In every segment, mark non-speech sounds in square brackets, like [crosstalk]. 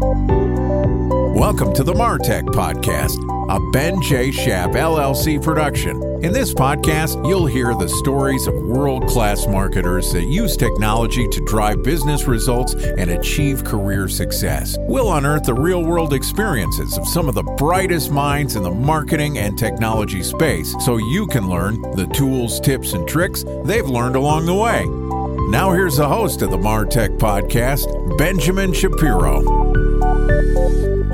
Welcome to the Martech Podcast, a Ben J. Shap LLC production. In this podcast, you'll hear the stories of world class marketers that use technology to drive business results and achieve career success. We'll unearth the real world experiences of some of the brightest minds in the marketing and technology space so you can learn the tools, tips, and tricks they've learned along the way. Now, here's the host of the Martech Podcast, Benjamin Shapiro.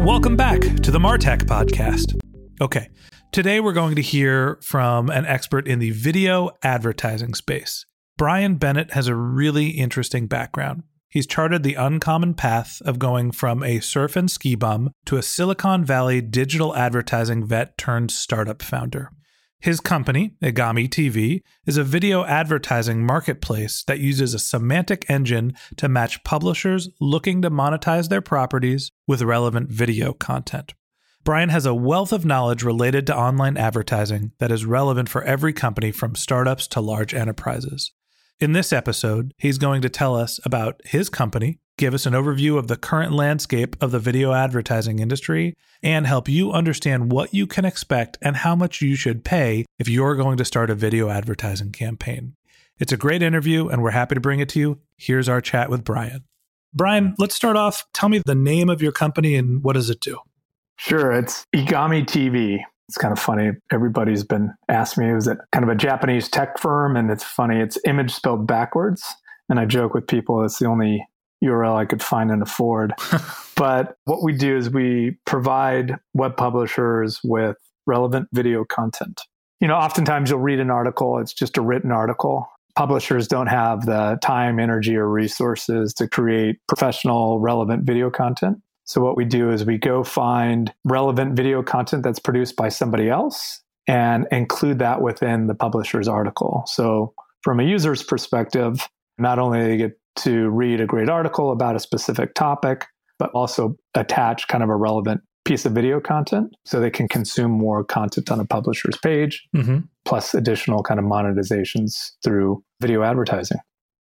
Welcome back to the Martech podcast. Okay, today we're going to hear from an expert in the video advertising space. Brian Bennett has a really interesting background. He's charted the uncommon path of going from a surf and ski bum to a Silicon Valley digital advertising vet turned startup founder. His company, Egami TV, is a video advertising marketplace that uses a semantic engine to match publishers looking to monetize their properties with relevant video content. Brian has a wealth of knowledge related to online advertising that is relevant for every company from startups to large enterprises. In this episode, he's going to tell us about his company, give us an overview of the current landscape of the video advertising industry, and help you understand what you can expect and how much you should pay if you're going to start a video advertising campaign. It's a great interview, and we're happy to bring it to you. Here's our chat with Brian. Brian, let's start off. Tell me the name of your company and what does it do? Sure, it's Egami TV. It's kind of funny. Everybody's been asking me, is it kind of a Japanese tech firm? And it's funny, it's image spelled backwards. And I joke with people, it's the only URL I could find and afford. [laughs] but what we do is we provide web publishers with relevant video content. You know, oftentimes you'll read an article, it's just a written article. Publishers don't have the time, energy, or resources to create professional, relevant video content. So, what we do is we go find relevant video content that's produced by somebody else and include that within the publisher's article. So, from a user's perspective, not only they get to read a great article about a specific topic, but also attach kind of a relevant piece of video content so they can consume more content on a publisher's page, mm-hmm. plus additional kind of monetizations through video advertising.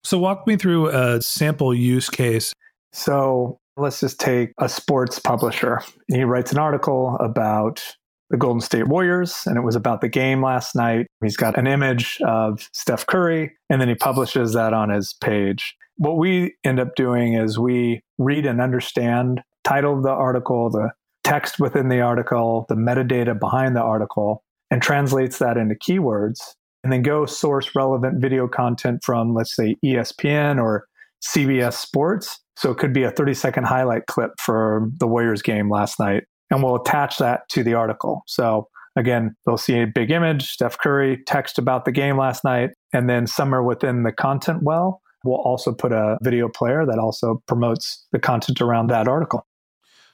So, walk me through a sample use case. So, let's just take a sports publisher. He writes an article about the Golden State Warriors, and it was about the game last night. He's got an image of Steph Curry, and then he publishes that on his page. What we end up doing is we read and understand title of the article, the text within the article, the metadata behind the article, and translates that into keywords, and then go source relevant video content from, let's say, ESPN or CBS Sports. So it could be a 30 second highlight clip for the Warriors game last night, and we'll attach that to the article. So again, they'll see a big image, Steph Curry, text about the game last night, and then somewhere within the content well, we'll also put a video player that also promotes the content around that article.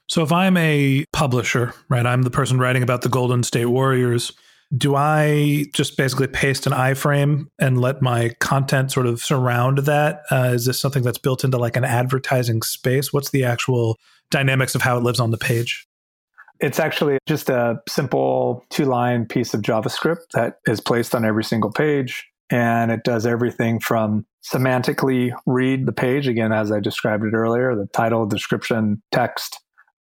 So if I'm a publisher, right, I'm the person writing about the Golden State Warriors, do I just basically paste an iframe and let my content sort of surround that? Uh, is this something that's built into like an advertising space? What's the actual dynamics of how it lives on the page? It's actually just a simple two line piece of JavaScript that is placed on every single page and it does everything from semantically read the page again as i described it earlier the title description text.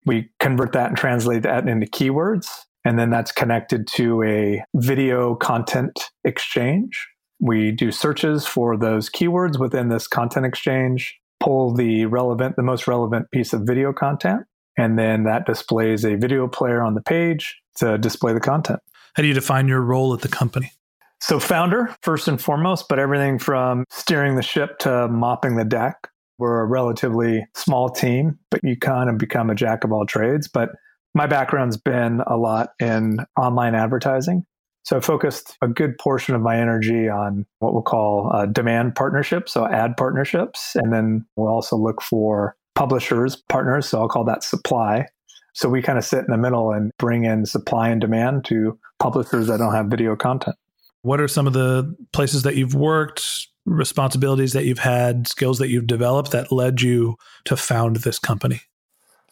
We convert that and translate that into keywords. And then that's connected to a video content exchange. We do searches for those keywords within this content exchange pull the relevant the most relevant piece of video content and then that displays a video player on the page to display the content. How do you define your role at the company So, founder, first and foremost, but everything from steering the ship to mopping the deck. We're a relatively small team, but you kind of become a jack of all trades. But my background's been a lot in online advertising. So I focused a good portion of my energy on what we'll call uh, demand partnerships, so ad partnerships. And then we'll also look for publishers, partners. So I'll call that supply. So we kind of sit in the middle and bring in supply and demand to publishers that don't have video content. What are some of the places that you've worked, responsibilities that you've had, skills that you've developed that led you to found this company?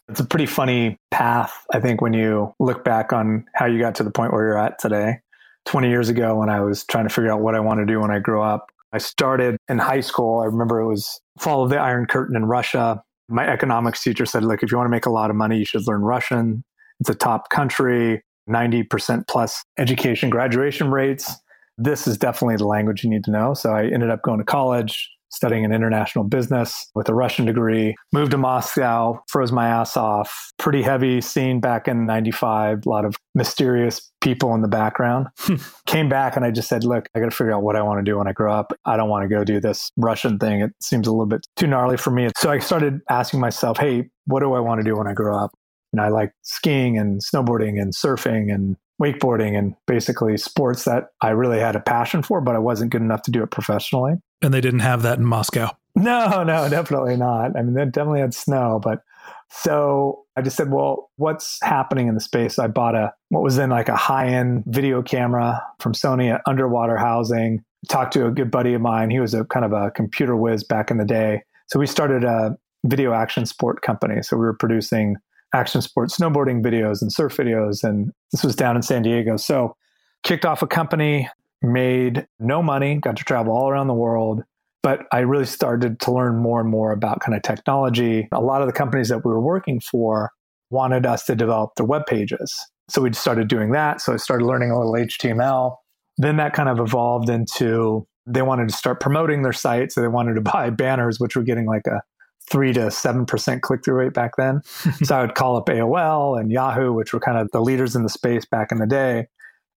It's a pretty funny path, I think, when you look back on how you got to the point where you're at today. 20 years ago, when I was trying to figure out what I want to do when I grew up, I started in high school. I remember it was fall of the Iron Curtain in Russia. My economics teacher said, Look, if you want to make a lot of money, you should learn Russian. It's a top country, 90% plus education graduation rates this is definitely the language you need to know. So I ended up going to college, studying an international business with a Russian degree, moved to Moscow, froze my ass off. Pretty heavy scene back in 95, a lot of mysterious people in the background. [laughs] Hmm. Came back and I just said, look, I got to figure out what I want to do when I grow up. I don't want to go do this Russian thing. It seems a little bit too gnarly for me. So I started asking myself, hey, what do I want to do when I grow up? And I like skiing and snowboarding and surfing and wakeboarding and basically sports that I really had a passion for, but I wasn't good enough to do it professionally. And they didn't have that in Moscow. No, no, definitely not. I mean, they definitely had snow, but so I just said, well, what's happening in the space? I bought a, what was then like a high end video camera from Sony at underwater housing. Talked to a good buddy of mine. He was a kind of a computer whiz back in the day. So we started a video action sport company. So we were producing action sports snowboarding videos and surf videos. And this was down in San Diego. So kicked off a company, made no money, got to travel all around the world. But I really started to learn more and more about kind of technology. A lot of the companies that we were working for wanted us to develop their web pages. So we started doing that. So I started learning a little HTML. Then that kind of evolved into they wanted to start promoting their site. So they wanted to [laughs] buy banners, which were getting like a three to seven percent click through rate back then. [laughs] so I would call up AOL and Yahoo, which were kind of the leaders in the space back in the day,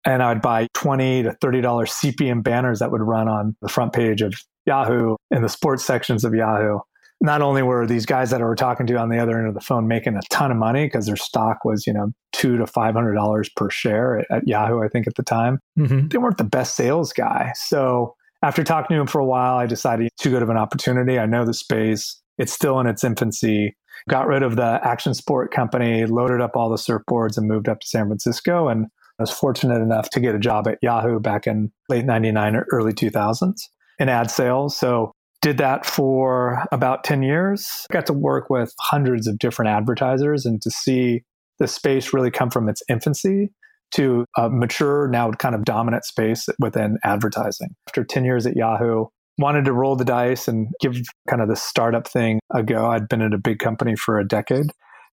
and I'd buy twenty to thirty dollars CPM banners that would run on the front page of Yahoo in the sports sections of Yahoo. Not only were these guys that I were talking to on the other end of the phone making a ton of money because their stock was, you know, two to five hundred dollars per share at, at, Yahoo, I think at the time. Mm-hmm. They weren't the best sales guy. So after talking to him for a while, I decided too good of an opportunity. I know the space. It's still in its infancy. Got rid of the action sport company, loaded up all the surfboards, and moved up to San Francisco. And I was fortunate enough to get a job at Yahoo back in late 99 or early 2000s in ad sales. So did that for about 10 years. Got to work with hundreds of different advertisers and to see the space really come from its infancy to a mature, now kind of dominant space within advertising. After 10 years at Yahoo, wanted to roll the dice and give kind of the startup thing a go. I'd been at a big company for a decade.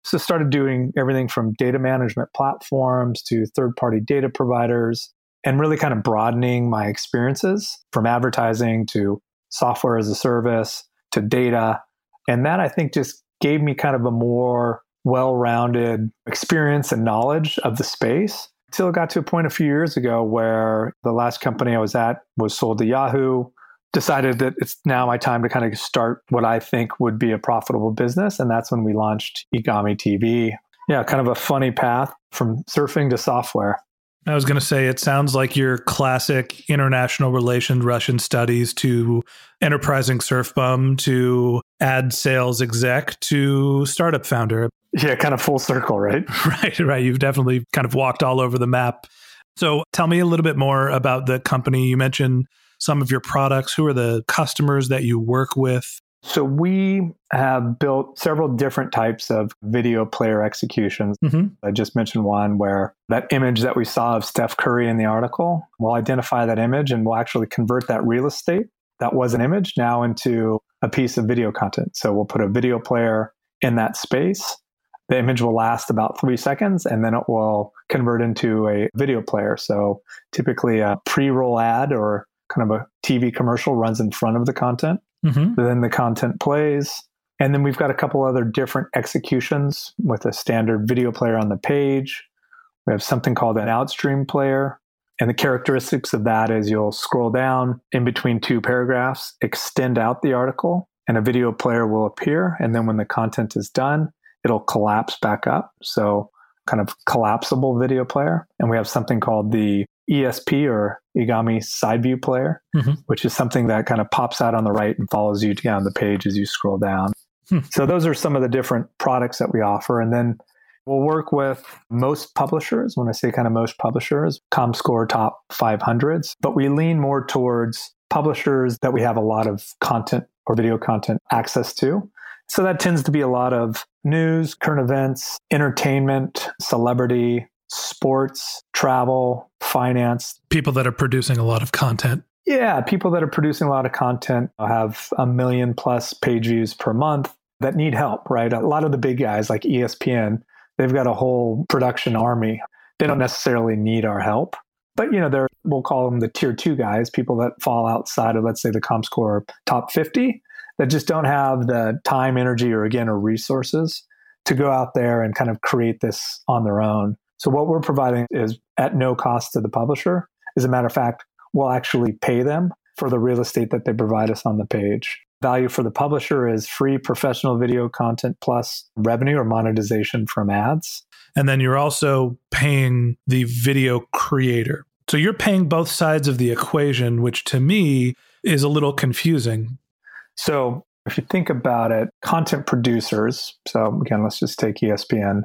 So started doing everything from data management platforms to third party data providers and really kind of broadening my experiences from advertising to software as a service to data. And that I think just gave me kind of a more well rounded experience and knowledge of the space. Until it got to a point a few years ago where the last company I was at was sold to Yahoo decided that it's now my time to kind of start what I think would be a profitable business. And that's when we launched Egami TV. Yeah, kind of a funny path from surfing to software. I was going to say, it sounds like your classic international relations Russian studies to enterprising surf bum to ad sales exec to startup founder. Yeah, kind of full circle, right? [laughs] right, right. You've definitely kind of walked all over the map. So tell me a little bit more about the company. You mentioned some of your products? Who are the customers that you work with? So we have built several different types of video player executions. Mm-hmm. I just mentioned one where that image that we saw of Steph Curry in the article, we'll identify that image and we'll actually convert that real estate that was an image now into a piece of video content. So we'll put a video player in that space. The image will last about three seconds and then it will convert into a video player. So typically a pre roll ad or kind of a TV commercial runs in front of the content. Mm-hmm. Then the content plays. And then we've got a couple other different executions with a standard video player on the page. We have something called an outstream player. And the characteristics of that is you'll scroll down in between two paragraphs, extend out the article, and a video player will appear. And then when the content is done, it'll collapse back up. So, kind of collapsible video player. And we have something called the ESP or Egami side view player, mm-hmm. which is something that kind of pops out on the right and follows you down the page as you scroll down. Hmm. So, those are some of the different products that we offer. And then We'll work with most publishers. When I say kind of most publishers, ComScore top 500s, but we lean more towards publishers that we have a lot of content or video content access to. So that tends to be a lot of news, current events, entertainment, celebrity, sports, travel, finance. People that are producing a lot of content. Yeah, people that are producing a lot of content have a million plus page views per month that need help, right? A lot of the big guys like ESPN They've got a whole production army. They don't necessarily need our help. But you know, they're we'll call them the tier two guys, people that fall outside of let's say the ComScore top 50 that just don't have the time, energy, or again, or resources to go out there and kind of create this on their own. So what we're providing is at no cost to the publisher. As a matter of fact, we'll actually pay them for the real estate that they provide us on the page. Value for the publisher is free professional video content plus revenue or monetization from ads. And then you're also paying the video creator. So you're paying both sides of the equation, which to me is a little confusing. So if you think about it, content producers, so again, let's just take ESPN,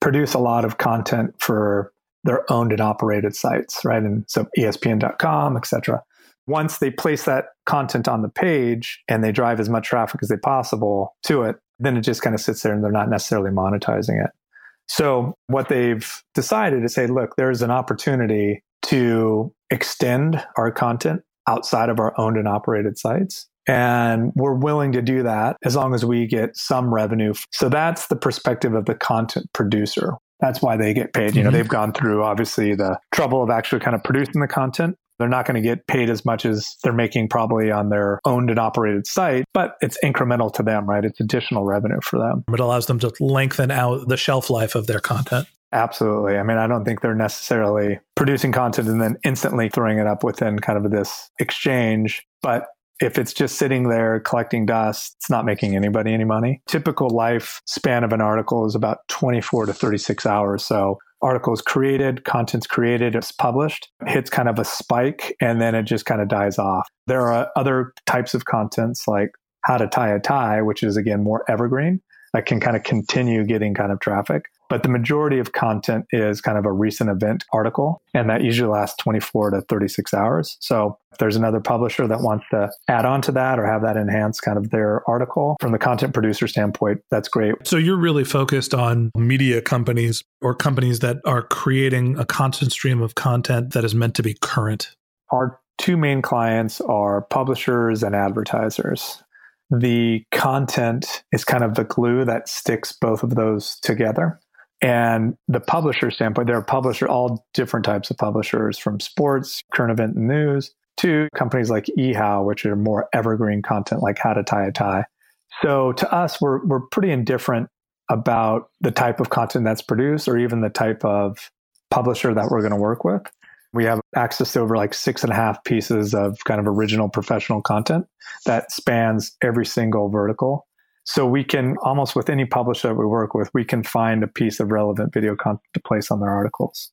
produce a lot of content for their owned and operated sites, right? And so ESPN.com, et cetera once they place that content on the page and they drive as much traffic as they possible to it, then it just kind of sits there and they're not necessarily monetizing it. So what they've decided is say, look, there's an opportunity to extend our content outside of our owned and operated sites. And we're willing to do that as long as we get some revenue. So that's the perspective of the content producer. That's why they get paid. You know, mm-hmm. they've gone through obviously the trouble of actually kind of producing the content. They're not going to get paid as much as they're making probably on their owned and operated site, but it's incremental to them, right? It's additional revenue for them. It allows them to lengthen out the shelf life of their content. Absolutely. I mean, I don't think they're necessarily producing content and then instantly throwing it up within kind of this exchange. But if it's just sitting there collecting dust, it's not making anybody any money. Typical life span of an article is about 24 to 36 hours. So articles created, content's created, it's published, hits kind of a spike, and then it just kind of dies off. There are other types of contents like how to tie a tie, which is again more evergreen that can kind of continue getting kind of traffic. But the majority of content is kind of a recent event article, and that usually lasts 24 to 36 hours. So if there's another publisher that wants to add on to that or have that enhance kind of their article from the content producer standpoint, that's great. So you're really focused on media companies or companies that are creating a constant stream of content that is meant to be current. Our two main clients are publishers and advertisers the content is kind of the glue that sticks both of those together. And the publisher standpoint, there are publisher, all different types of publishers from sports, current event and news to companies like eHow, which are more evergreen content like how to tie a tie. So to us, we're, we're pretty indifferent about the type of content that's produced or even the type of publisher that we're going to work with. We have access to over like six and a half pieces of kind of original professional content that spans every single vertical. So we can almost with any publisher that we work with, we can find a piece of relevant video content to place on their articles.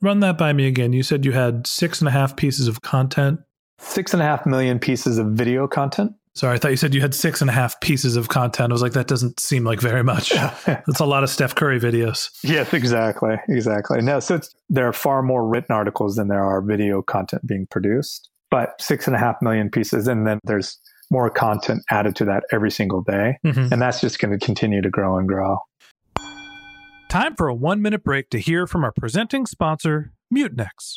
Run that by me again. You said you had six and a half pieces of content. Six and a half million pieces of video content. Sorry, I thought you said you had six and a half pieces of content. I was like, that doesn't seem like very much. [laughs] That's a lot of Steph Curry videos. Yes, exactly. Exactly. No, so there are far more written articles than there are video content being produced, but six and a half million pieces. And then there's more content added to that every single day. Mm-hmm. And that's just going to continue to grow and grow. Time for a one minute break to hear from our presenting sponsor, Mutinex.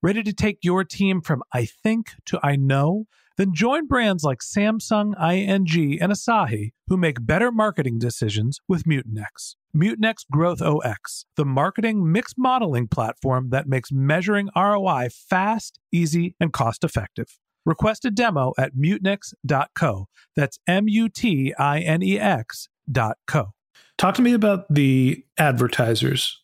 Ready to take your team from I think to I know? Then join brands like Samsung, ING, and Asahi who make better marketing decisions with Mutinex. Mutinex GrowthOS, the marketing mix modeling platform that makes measuring ROI fast, easy, and cost effective. Request a demo at mutinex.co. That's M U T I N E X dot co. Talk to me about the advertisers.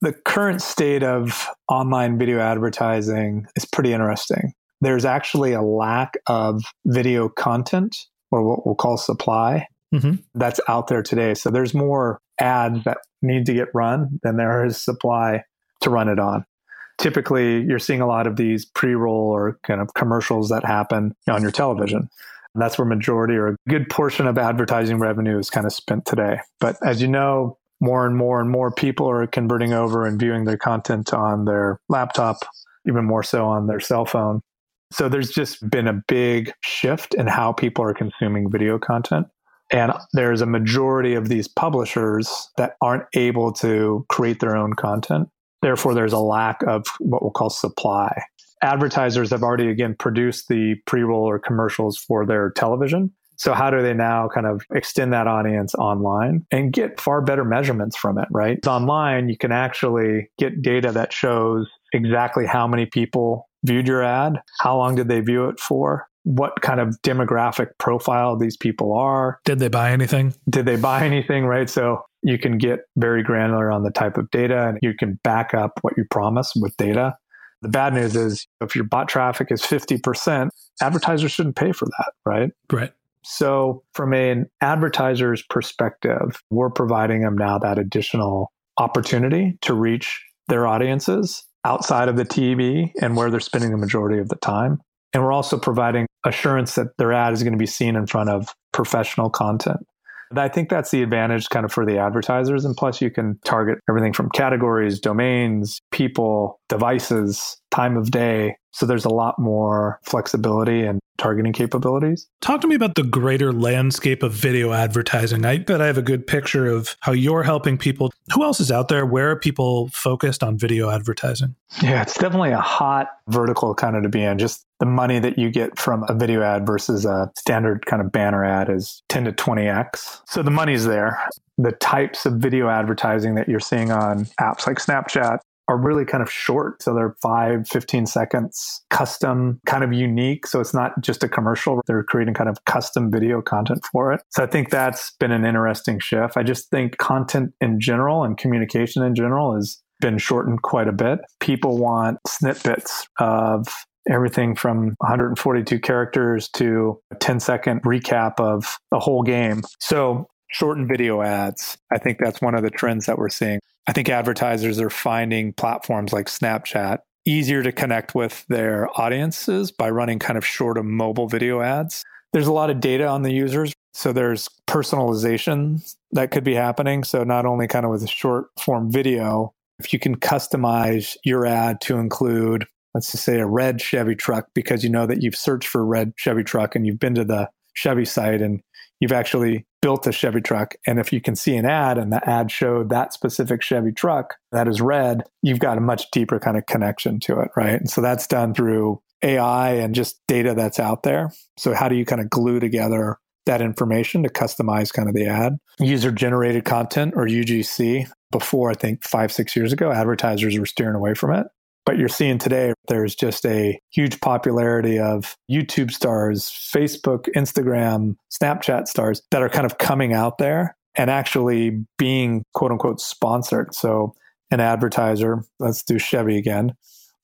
The current state of online video advertising is pretty interesting. There's actually a lack of video content or what we'll call supply Mm-hmm. that's out there today. So there's more ads that need to get run than there is supply to run it on. Typically, you're seeing a lot of these pre-roll or kind of commercials that happen on your television. And that's where majority or a good portion of advertising revenue is kind of spent today. But as you know, more and more and more people are converting over and viewing their content on their laptop, even more so on their cell phone. So there's just been a big shift in how people are consuming video content. And there's a majority of these publishers that aren't able to create their own content. Therefore, there's a lack of what we'll call supply. Advertisers have already, again, produced the pre roll or commercials for their television. So, how do they now kind of extend that audience online and get far better measurements from it, right? Online, you can actually get data that shows exactly how many people viewed your ad, how long did they view it for, what kind of demographic profile these people are. Did they buy anything? Did they buy anything, right? So you can get very granular on the type of data and you can back up what you promise with data. The bad news is if your bot traffic is 50%, advertisers shouldn't pay for that, right? Right. So, from an advertiser's perspective, we're providing them now that additional opportunity to reach their audiences outside of the TV and where they're spending the majority of the time. And we're also providing assurance that their ad is going to be seen in front of professional content. And I think that's the advantage kind of for the advertisers. And plus, you can target everything from categories, domains, people, devices, time of day. So there's a lot more flexibility and targeting capabilities. Talk to me about the greater landscape of video advertising. I bet I have a good picture of how you're helping people. Who else is out there? Where are people focused on video advertising? Yeah, it's definitely a hot vertical kind of to be in. Just the money that you get from a video ad versus a standard kind of banner ad is 10 to 20x. So the money's there. The types of video advertising that you're seeing on apps like Snapchat are really kind of short. So they're five, 15 seconds, custom, kind of unique. So it's not just a commercial. They're creating kind of custom video content for it. So I think that's been an interesting shift. I just think content in general and communication in general has been shortened quite a bit. People want snippets of everything from 142 characters to a 10 second recap of the whole game. So shortened video ads. I think that's one of the trends that we're seeing. I think advertisers are finding platforms like Snapchat easier to connect with their audiences by running kind of shorter mobile video ads. There's a lot of data on the users. So there's personalization that could be happening. So not only kind of with a short form video, if you can customize your ad to include, let's just say a red Chevy truck, because you know that you've searched for red Chevy truck and you've been to the Chevy site and you've actually built a Chevy truck. And if you can see an ad and the ad showed that specific Chevy truck that is red, you've got a much deeper kind of connection to it, right? And so that's done through AI and just data that's out there. So how do you kind of glue together that information to customize kind of the ad? User generated content or UGC. Before, I think five, six years ago, advertisers were steering away from it. But you're seeing today there's just a huge popularity of YouTube stars, Facebook, Instagram, Snapchat stars that are kind of coming out there and actually being quote unquote sponsored. So an advertiser, let's do Chevy again,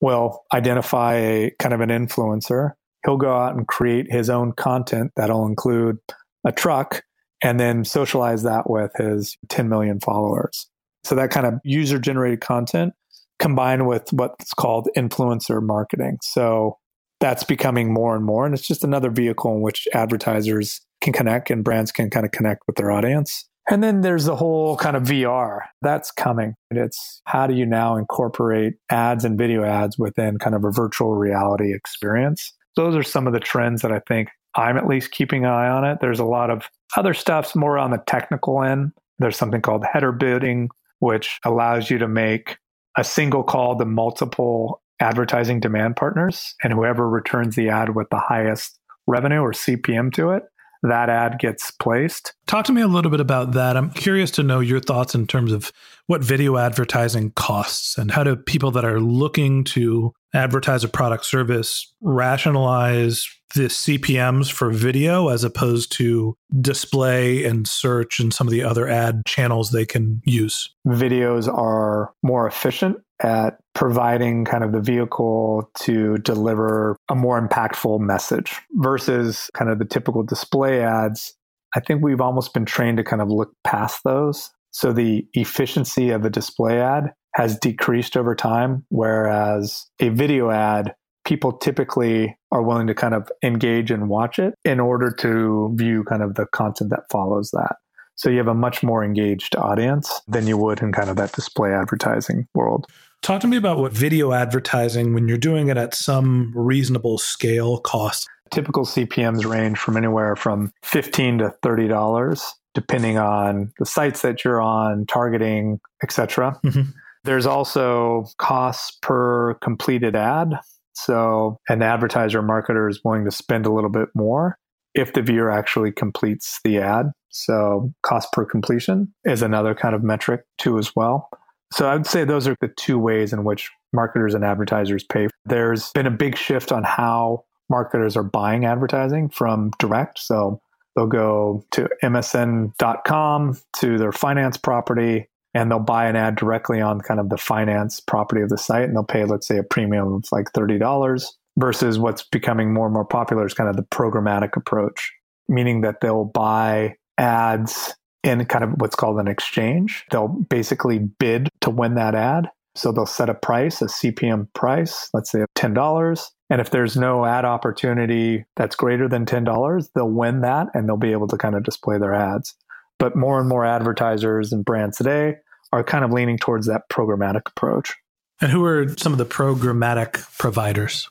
will identify a kind of an influencer. He'll go out and create his own content that'll include a truck and then socialize that with his 10 million followers. So that kind of user generated content combined with what's called influencer marketing. So that's becoming more and more. And it's just another vehicle in which advertisers can connect and brands can kind of connect with their audience. And then there's the whole kind of VR that's coming. It's how do you now incorporate ads and video ads within kind of a virtual reality experience? Those are some of the trends that I think I'm at least keeping an eye on it. There's a lot of other stuff's more on the technical end. There's something called header bidding, which allows you to make a single call to multiple advertising demand partners, and whoever returns the ad with the highest revenue or CPM to it, that ad gets placed. Talk to me a little bit about that. I'm curious to know your thoughts in terms of what video advertising costs and how do people that are looking to advertise a product service rationalize the CPMs for video as opposed to display and search and some of the other ad channels they can use? Videos are more efficient at providing kind of the vehicle to deliver a more impactful message versus kind of the typical display ads. I think we've almost been trained to kind of look past those. So the efficiency of a display ad has decreased over time, whereas a video ad, people typically are willing to kind of engage and watch it in order to view kind of the content that follows that. So you have a much more engaged audience than you would in kind of that display advertising world. Talk to me about what video advertising, when you're doing it at some reasonable scale, costs. Typical CPMs range from anywhere from 15 to $30, depending on the sites that you're on, targeting, etc. Mm-hmm. There's also costs per completed ad. So an advertiser marketer is willing to spend a little bit more if the viewer actually completes the ad. So cost per completion is another kind of metric too as well. So I would say those are the two ways in which marketers and advertisers pay. There's been a big shift on how marketers are buying advertising from direct. So they'll go to msn.com to their finance property and they'll buy an ad directly on kind of the finance property of the site and they'll pay let's say a premium of like $30 versus what's becoming more and more popular is kind of the programmatic approach meaning that they'll buy ads in kind of what's called an exchange. They'll basically bid to win that ad. So they'll set a price, a CPM price, let's say $10. And if there's no ad opportunity that's greater than $10, they'll win that and they'll be able to kind of display their ads. But more and more advertisers and brands today are kind of leaning towards that programmatic approach. And who are some of the programmatic providers?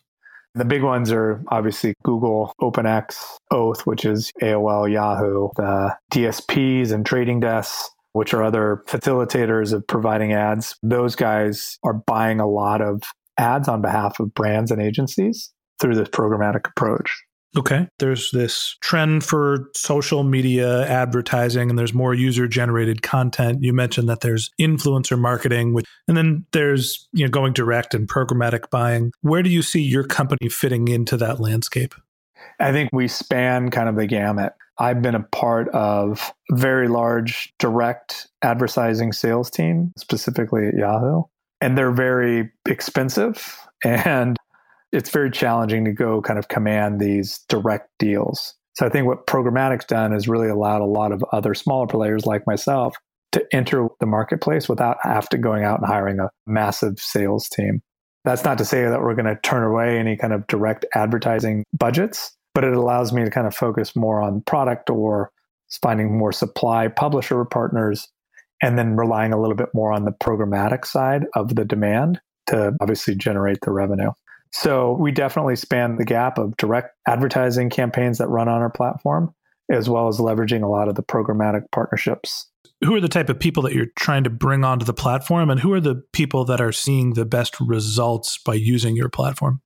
The big ones are obviously Google, OpenX, Oath, which is AOL, Yahoo, the DSPs and trading desks, which are other facilitators of providing ads. Those guys are buying a lot of ads on behalf of brands and agencies through this programmatic approach. Okay. There's this trend for social media advertising and there's more user generated content. You mentioned that there's influencer marketing with, and then there's, you know, going direct and programmatic buying. Where do you see your company fitting into that landscape? I think we span kind of the gamut. I've been a part of a very large direct advertising sales team, specifically at Yahoo, and they're very expensive and it's very challenging to go kind of command these direct deals. So I think what programmatic's done is really allowed a lot of other smaller players like myself to enter the marketplace without after going out and hiring a massive sales team. That's not to say that we're going to turn away any kind of direct advertising budgets, but it allows me to kind of focus more on product or finding more supply publisher partners and then relying a little bit more on the programmatic side of the demand to obviously generate the revenue. So we definitely span the gap of direct advertising campaigns that run on our platform, as well as leveraging a lot of the programmatic partnerships. Who are the type of people that you're trying to bring onto the platform, and who are the people that are seeing the best results by using your platform?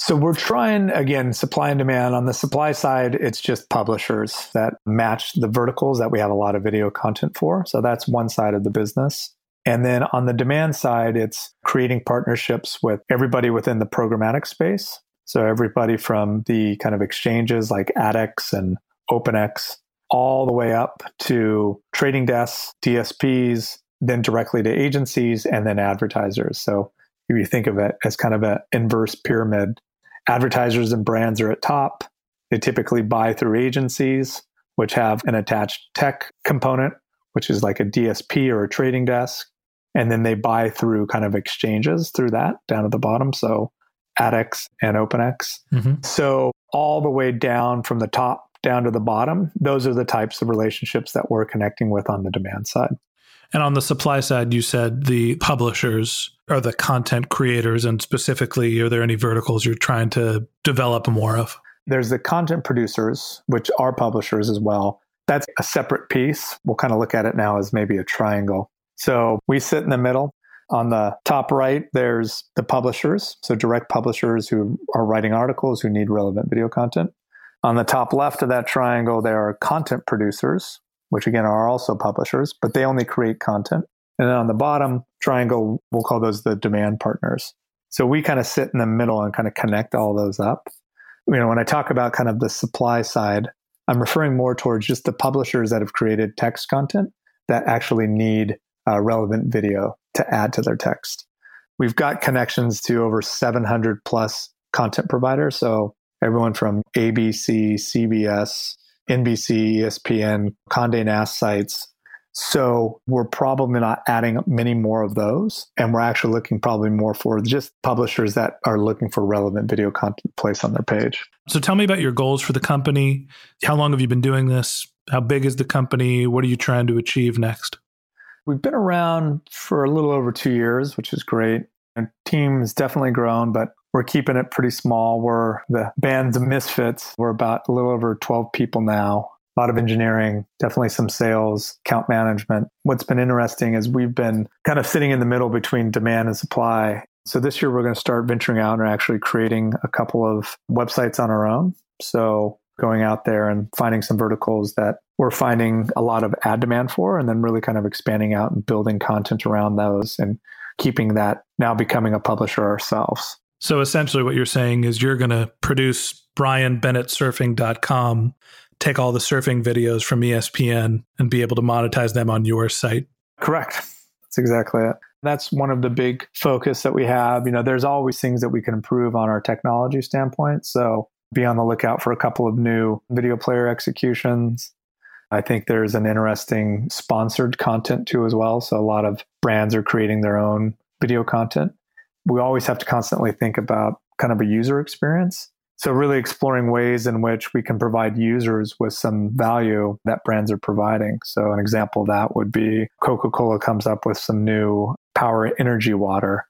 So we're trying again supply and demand. On the supply side, it's just publishers that match the verticals that we have a lot of video content for. So that's one side of the business. And then on the demand side, it's creating partnerships with everybody within the programmatic space. So everybody from the kind of exchanges like AdX and OpenX, all the way up to trading desks, DSPs, then directly to agencies and then advertisers. So if you think of it as kind of an inverse pyramid, advertisers and brands are at top. They typically buy through agencies, which have an attached tech component, which is like a DSP or a trading desk. And then they buy through kind of exchanges through that down at the bottom. So AdX and OpenX. Mm-hmm. So all the way down from the top down to the bottom, those are the types of relationships that we're connecting with on the demand side. And on the supply side, you said the publishers are the content creators, and specifically, are there any verticals you're trying to develop more of? There's the content producers, which are publishers as well. That's a separate piece. We'll kind of look at it now as maybe a triangle. So we sit in the middle. On the top right, there's the publishers, so direct publishers who are writing articles who need relevant video content. On the top left of that triangle, there are content producers, which again are also publishers, but they only create content. And then on the bottom triangle, we'll call those the demand partners. So we kind of sit in the middle and kind of connect all those up. You know, when I talk about kind of the supply side, I'm referring more towards just the publishers that have created text content that actually need uh, relevant video to add to their text. We've got connections to over 700 plus content providers. So everyone from ABC, CBS, NBC, ESPN, Condé Nast sites. So we're probably not adding many more of those. And we're actually looking probably more for just publishers that are looking for relevant video content placed on their page. So tell me about your goals for the company. How long have you been doing this? How big is the company? What are you trying to achieve next? We've been around for a little over two years, which is great. Our team has definitely grown, but we're keeping it pretty small. We're the band's of misfits. We're about a little over 12 people now. A lot of engineering, definitely some sales, account management. What's been interesting is we've been kind of sitting in the middle between demand and supply. So this year we're going to start venturing out and actually creating a couple of websites on our own. So going out there and finding some verticals that we're finding a lot of ad demand for and then really kind of expanding out and building content around those and keeping that now becoming a publisher ourselves. So essentially, what you're saying is you're going to produce brianbennettsurfing.com, take all the surfing videos from ESPN, and be able to monetize them on your site. Correct. That's exactly it. That's one of the big focus that we have. You know, there's always things that we can improve on our technology standpoint. So be on the lookout for a couple of new video player executions. I think there's an interesting sponsored content too as well. So a lot of brands are creating their own video content we always have to constantly think about kind of a user experience. So, really exploring ways in which we can provide users with some value that brands are providing. So, an example of that would be Coca Cola comes up with some new power energy water.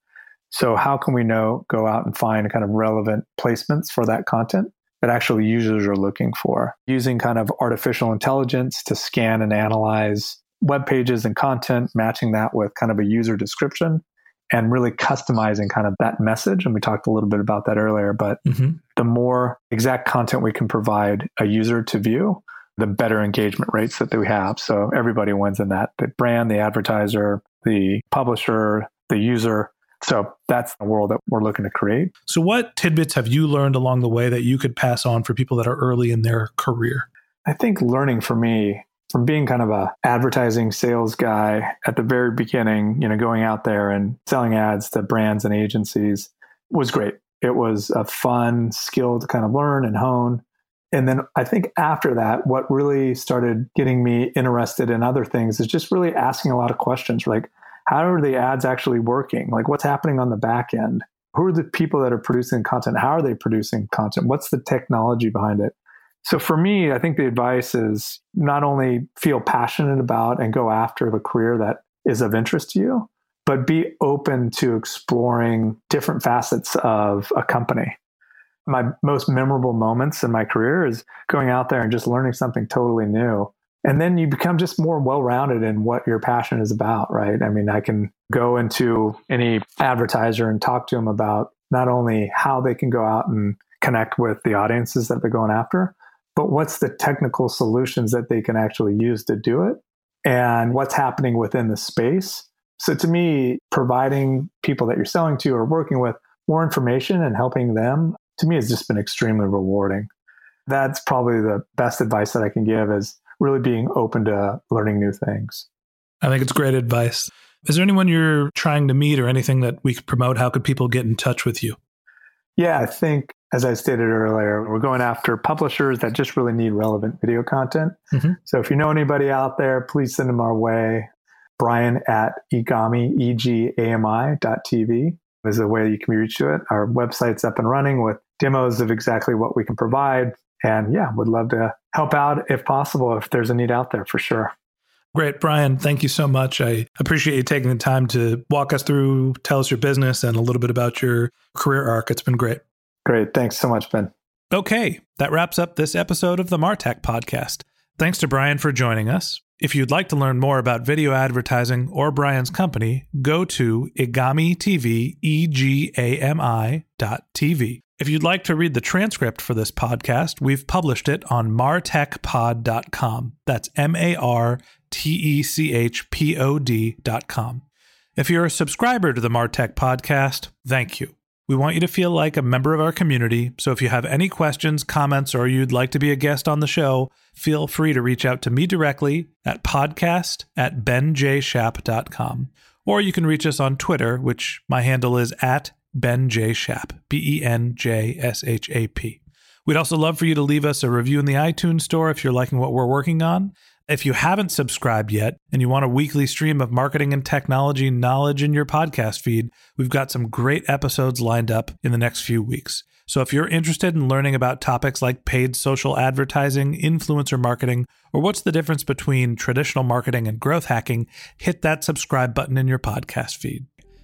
So, how can we know, go out and find kind of relevant placements for that content that actually users are looking for? Using kind of artificial intelligence to scan and analyze web pages and content, matching that with kind of a user description and really customizing kind of that message. And we talked a little bit about that earlier, but mm-hmm. the more exact content we can provide a user to view, the better engagement rates that we have. So everybody wins in that the brand, the advertiser, the publisher, the user. So that's the world that we're looking to create. So, what tidbits have you learned along the way that you could pass on for people that are early in their career? I think learning for me from being kind of a advertising sales guy at the very beginning, you know, going out there and selling ads to brands and agencies was great. It was a fun skill to kind of learn and hone. And then I think after that, what really started getting me interested in other things is just really asking a lot of questions like, how are the ads actually working? Like, what's happening on the back end? Who are the people that are producing content? How are they producing content? What's the technology behind it? So for me, I think the advice is not only feel passionate about and go after the career that is of interest to you, but be open to exploring different facets of a company. My most memorable moments in my career is going out there and just learning something totally new. And then you become just more well rounded in what your passion is about, right? I mean, I can go into any advertiser and talk to them about not only how they can go out and connect with the audiences that they're going after, but what's the technical solutions that they can actually use to do it and what's happening within the space So to me, providing people that you're selling to or working with more information and helping them, to me, has just been extremely rewarding. That's probably the best advice that I can give is really being open to learning new things. I think it's great advice. Is there anyone you're trying to meet or anything that we could promote? How could people get in touch with you? Yeah, I think, as I stated earlier, we're going after publishers that just really need relevant video content. Mm-hmm. So if you know anybody out there, please send them our way. Brian at egami, E-G-A-M-I dot TV is the way you can reach to it. Our website's up and running with demos of exactly what we can provide. And yeah, would love to help out if possible, if there's a need out there for sure. Great. Brian, thank you so much. I appreciate you taking the time to walk us through, tell us your business and a little bit about your career arc. It's been great. Great. Thanks so much, Ben. Okay, that wraps up this episode of the Martech podcast. Thanks to Brian for joining us. If you'd like to learn more about video advertising or Brian's company, go to Egami TV, E-G-A-M-I dot TV. If you'd like to read the transcript for this podcast, we've published it on martechpod.com. That's M A R T E C H P O D.com. If you're a subscriber to the Martech podcast, thank you. We want you to feel like a member of our community, so if you have any questions, comments, or you'd like to be a guest on the show, feel free to reach out to me directly at podcast at benjshap.com. Or you can reach us on Twitter, which my handle is at Ben J. Shap, B E N J S H A P. We'd also love for you to leave us a review in the iTunes store if you're liking what we're working on. If you haven't subscribed yet and you want a weekly stream of marketing and technology knowledge in your podcast feed, we've got some great episodes lined up in the next few weeks. So if you're interested in learning about topics like paid social advertising, influencer marketing, or what's the difference between traditional marketing and growth hacking, hit that subscribe button in your podcast feed.